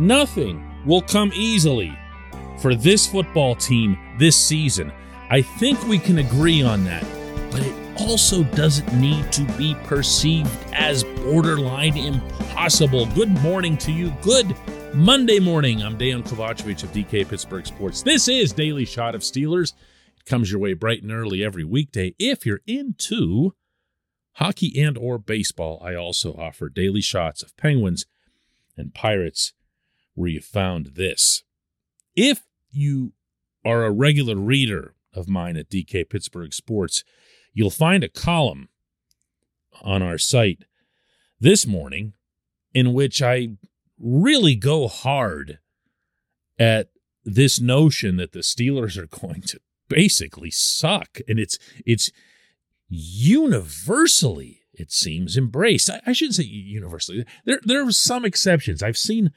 Nothing will come easily for this football team this season. I think we can agree on that. But it also doesn't need to be perceived as borderline impossible. Good morning to you. Good Monday morning. I'm Dan Kovacevic of DK Pittsburgh Sports. This is Daily Shot of Steelers. It comes your way bright and early every weekday. If you're into hockey and or baseball, I also offer daily shots of Penguins and Pirates where you found this. If you are a regular reader of mine at DK Pittsburgh Sports, you'll find a column on our site this morning in which I really go hard at this notion that the Steelers are going to basically suck and it's it's universally it seems embraced. I, I shouldn't say universally. There there are some exceptions. I've seen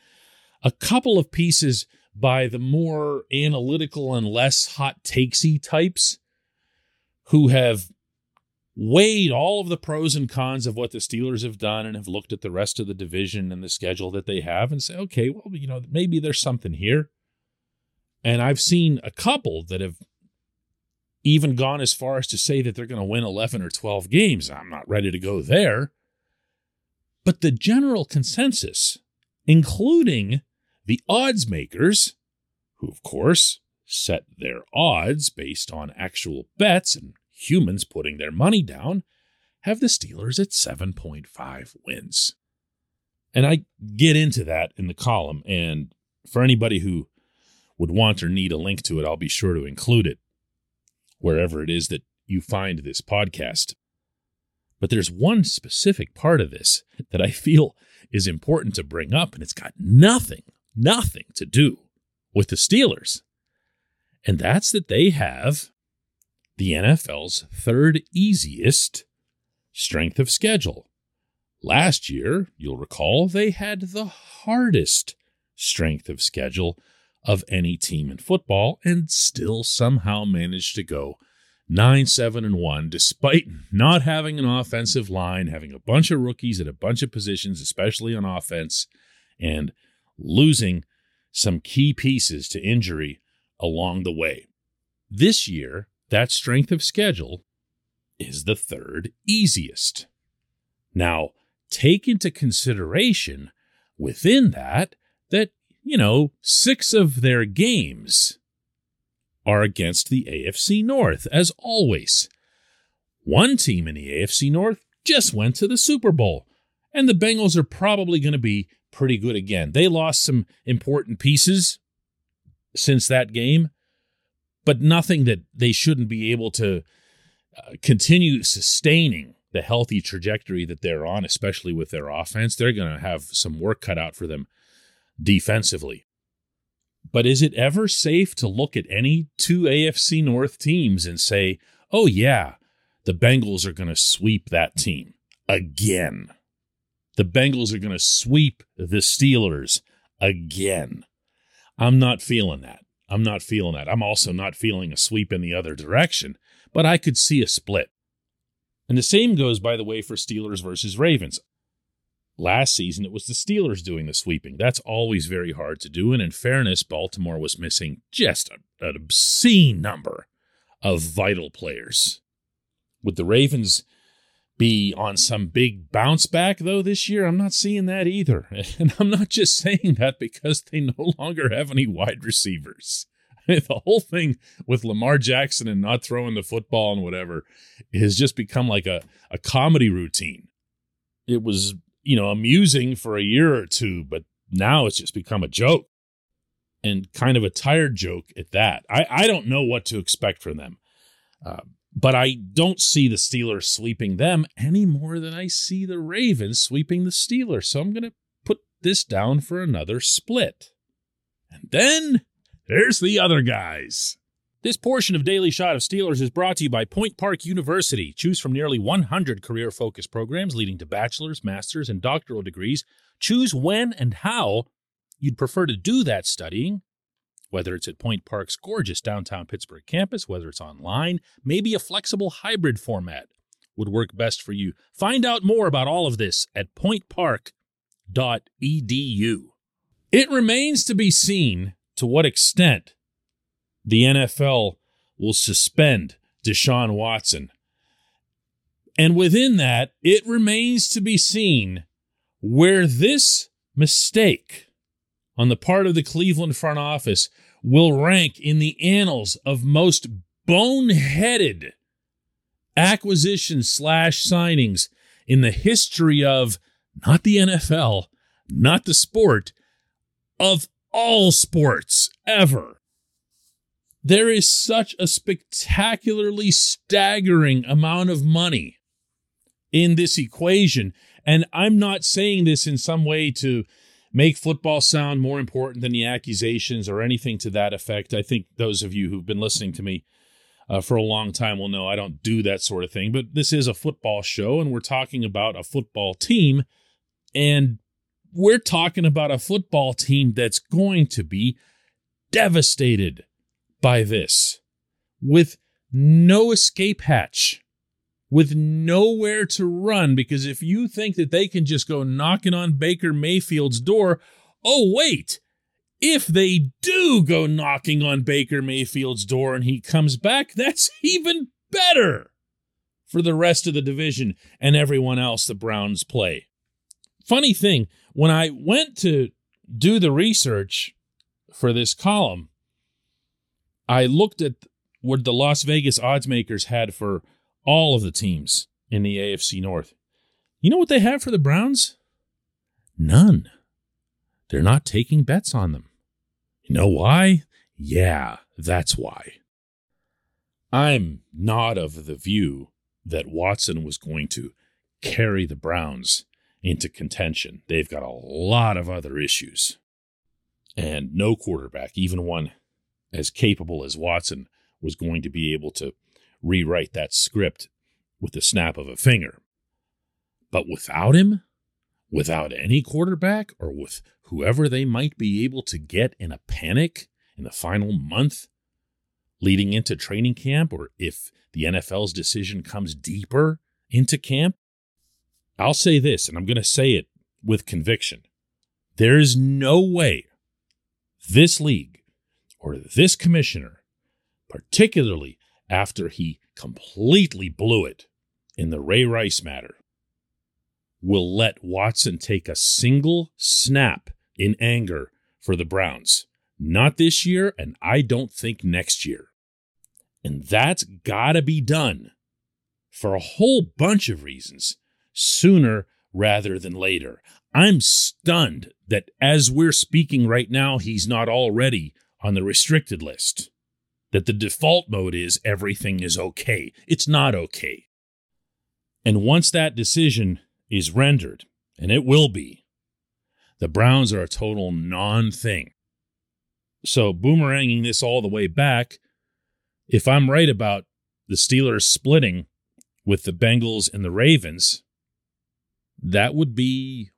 a couple of pieces by the more analytical and less hot takesy types who have weighed all of the pros and cons of what the Steelers have done and have looked at the rest of the division and the schedule that they have and say, okay, well, you know, maybe there's something here. And I've seen a couple that have even gone as far as to say that they're going to win 11 or 12 games. I'm not ready to go there. But the general consensus, including the odds makers, who, of course, set their odds based on actual bets and humans putting their money down, have the Steelers at 7.5 wins. And I get into that in the column. And for anybody who would want or need a link to it, I'll be sure to include it wherever it is that you find this podcast. But there's one specific part of this that I feel is important to bring up, and it's got nothing, nothing to do with the Steelers. And that's that they have the NFL's third easiest strength of schedule. Last year, you'll recall, they had the hardest strength of schedule of any team in football and still somehow managed to go 9 7 and 1 despite not having an offensive line, having a bunch of rookies at a bunch of positions, especially on offense, and losing some key pieces to injury along the way. This year, that strength of schedule is the third easiest. Now, take into consideration within that that, you know, six of their games are against the AFC North, as always. One team in the AFC North just went to the Super Bowl, and the Bengals are probably going to be pretty good again. They lost some important pieces since that game, but nothing that they shouldn't be able to uh, continue sustaining the healthy trajectory that they're on, especially with their offense. They're going to have some work cut out for them defensively. But is it ever safe to look at any two AFC North teams and say, oh, yeah, the Bengals are going to sweep that team again? The Bengals are going to sweep the Steelers again. I'm not feeling that. I'm not feeling that. I'm also not feeling a sweep in the other direction, but I could see a split. And the same goes, by the way, for Steelers versus Ravens. Last season, it was the Steelers doing the sweeping. That's always very hard to do. And in fairness, Baltimore was missing just a, an obscene number of vital players. With the Ravens be on some big bounce back, though, this year? I'm not seeing that either. And I'm not just saying that because they no longer have any wide receivers. the whole thing with Lamar Jackson and not throwing the football and whatever has just become like a, a comedy routine. It was, you know, amusing for a year or two, but now it's just become a joke and kind of a tired joke at that. I, I don't know what to expect from them. Uh, but I don't see the Steelers sweeping them any more than I see the Ravens sweeping the Steelers. So I'm going to put this down for another split. And then there's the other guys. This portion of Daily Shot of Steelers is brought to you by Point Park University. Choose from nearly 100 career focused programs leading to bachelor's, master's, and doctoral degrees. Choose when and how you'd prefer to do that studying whether it's at Point Park's gorgeous downtown Pittsburgh campus, whether it's online, maybe a flexible hybrid format would work best for you. Find out more about all of this at pointpark.edu. It remains to be seen to what extent the NFL will suspend Deshaun Watson. And within that, it remains to be seen where this mistake on the part of the Cleveland front office will rank in the annals of most boneheaded acquisitions slash signings in the history of not the NFL, not the sport, of all sports ever. There is such a spectacularly staggering amount of money in this equation. And I'm not saying this in some way to make football sound more important than the accusations or anything to that effect. I think those of you who've been listening to me uh, for a long time will know I don't do that sort of thing. But this is a football show, and we're talking about a football team. And we're talking about a football team that's going to be devastated by this with no escape hatch, with nowhere to run. Because if you think that they can just go knocking on Baker Mayfield's door, oh, wait. If they do go knocking on Baker Mayfield's door and he comes back, that's even better for the rest of the division and everyone else the Browns play. Funny thing, when I went to do the research for this column, I looked at what the Las Vegas odds makers had for all of the teams in the AFC North. You know what they have for the Browns? None. They're not taking bets on them. You know why? Yeah, that's why. I'm not of the view that Watson was going to carry the Browns into contention. They've got a lot of other issues. And no quarterback, even one as capable as Watson, was going to be able to rewrite that script with the snap of a finger. But without him, without any quarterback, or with whoever they might be able to get in a panic in the final month leading into training camp, or if the NFL's decision comes deeper into camp, I'll say this, and I'm going to say it with conviction. There is no way this league or this commissioner, particularly after he completely blew it in the Ray Rice matter, will let Watson take a single snap in anger for the Browns. Not this year, and I don't think next year. And that's got to be done for a whole bunch of reasons sooner rather than later. I'm stunned that as we're speaking right now, he's not already on the restricted list. That the default mode is everything is okay. It's not okay. And once that decision is rendered, and it will be, the Browns are a total non thing. So, boomeranging this all the way back, if I'm right about the Steelers splitting with the Bengals and the Ravens, that would be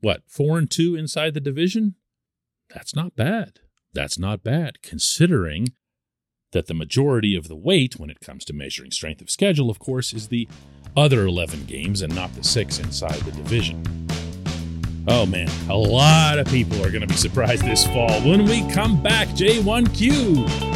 what, four and two inside the division? That's not bad. That's not bad, considering that the majority of the weight when it comes to measuring strength of schedule, of course, is the other 11 games and not the six inside the division. Oh man, a lot of people are going to be surprised this fall when we come back. J1Q.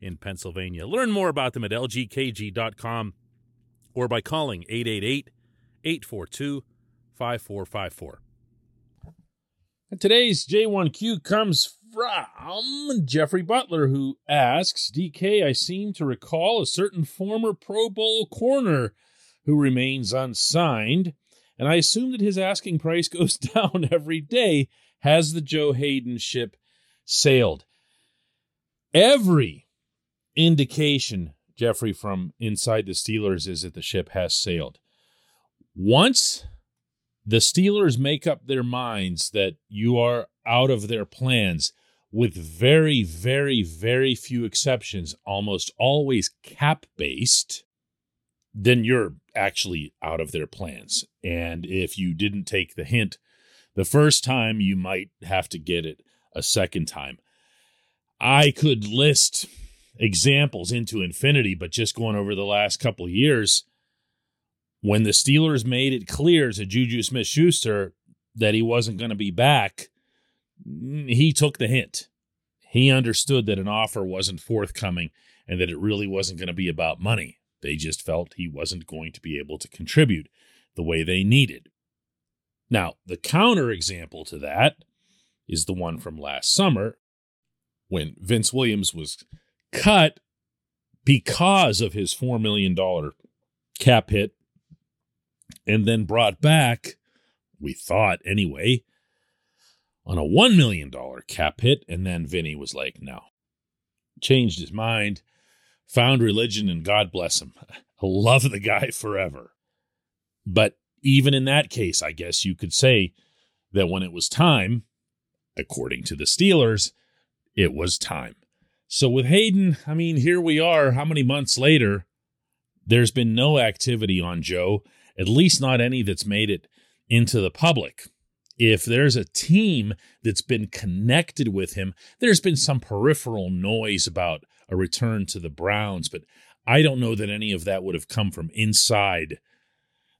in Pennsylvania. Learn more about them at lgkg.com or by calling 888 842 5454. Today's J1Q comes from Jeffrey Butler, who asks DK, I seem to recall a certain former Pro Bowl corner who remains unsigned, and I assume that his asking price goes down every day. Has the Joe Haden ship sailed? Every indication, Jeffrey, from inside the Steelers is that the ship has sailed. Once the Steelers make up their minds that you are out of their plans, with very, very, very few exceptions, almost always cap based, then you're actually out of their plans. And if you didn't take the hint the first time, you might have to get it a second time. I could list examples into infinity, but just going over the last couple years, when the Steelers made it clear to Juju Smith Schuster that he wasn't going to be back, he took the hint. He understood that an offer wasn't forthcoming and that it really wasn't going to be about money. They just felt he wasn't going to be able to contribute the way they needed. Now, the counter example to that is the one from last summer when Vince Williams was cut because of his $4 million cap hit and then brought back, we thought anyway, on a $1 million cap hit. And then Vinny was like, no, changed his mind, found religion, and God bless him. I love the guy forever. But even in that case, I guess you could say that when it was time, according to the Steelers, it was time. So with Haden, I mean, here we are, how many months later? There's been no activity on Joe, at least not any that's made it into the public if there's a team that's been connected with him, there's been some peripheral noise about a return to the Browns, but I don't know that any of that would have come from inside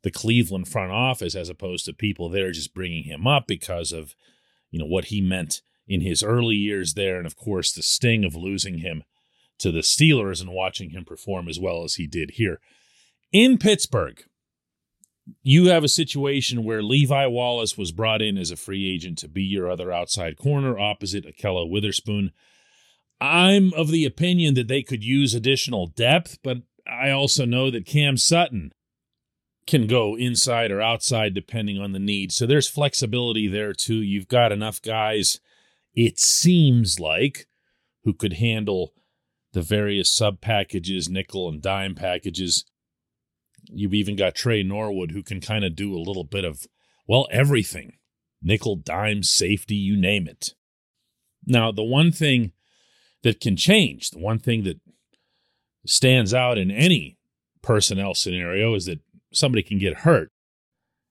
the Cleveland front office as opposed to people there just bringing him up because of, you know, what he meant in his early years there and of course the sting of losing him to the Steelers and watching him perform as well as he did here in Pittsburgh you have a situation where Levi Wallace was brought in as a free agent to be your other outside corner opposite Ahkello Witherspoon. I'm of the opinion that they could use additional depth, but I also know that Cam Sutton can go inside or outside depending on the need. So there's flexibility there too. You've got enough guys, it seems like, who could handle the various sub packages, nickel and dime packages You've even got Tre Norwood who can kind of do a little bit of, well, everything nickel, dime, safety, you name it. Now, the one thing that can change, the one thing that stands out in any personnel scenario is that somebody can get hurt.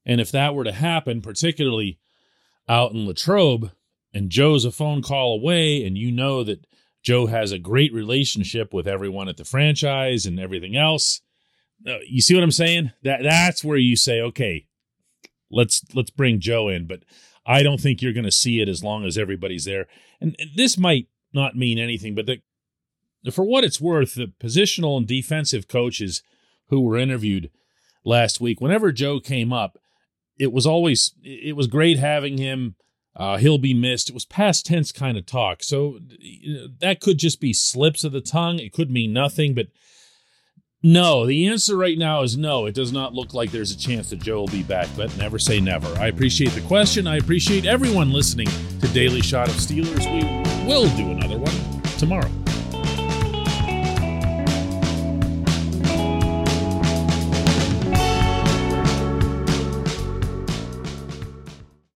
And if that were to happen, particularly out in Latrobe, and Joe's a phone call away, and you know that Joe has a great relationship with everyone at the franchise and everything else, uh, you see what I'm saying? That that's where you say, okay, let's let's bring Joe in. But I don't think you're going to see it as long as everybody's there. And, and this might not mean anything, but the, for what it's worth, the positional and defensive coaches who were interviewed last week, whenever Joe came up, it was always it was great having him. Uh, he'll be missed. It was past tense kind of talk, so that could just be slips of the tongue. It could mean nothing, but no, the answer right now is no. It does not look like there's a chance that Joe will be back, but never say never. I appreciate the question. I appreciate everyone listening to Daily Shot of Steelers. We will do another one tomorrow.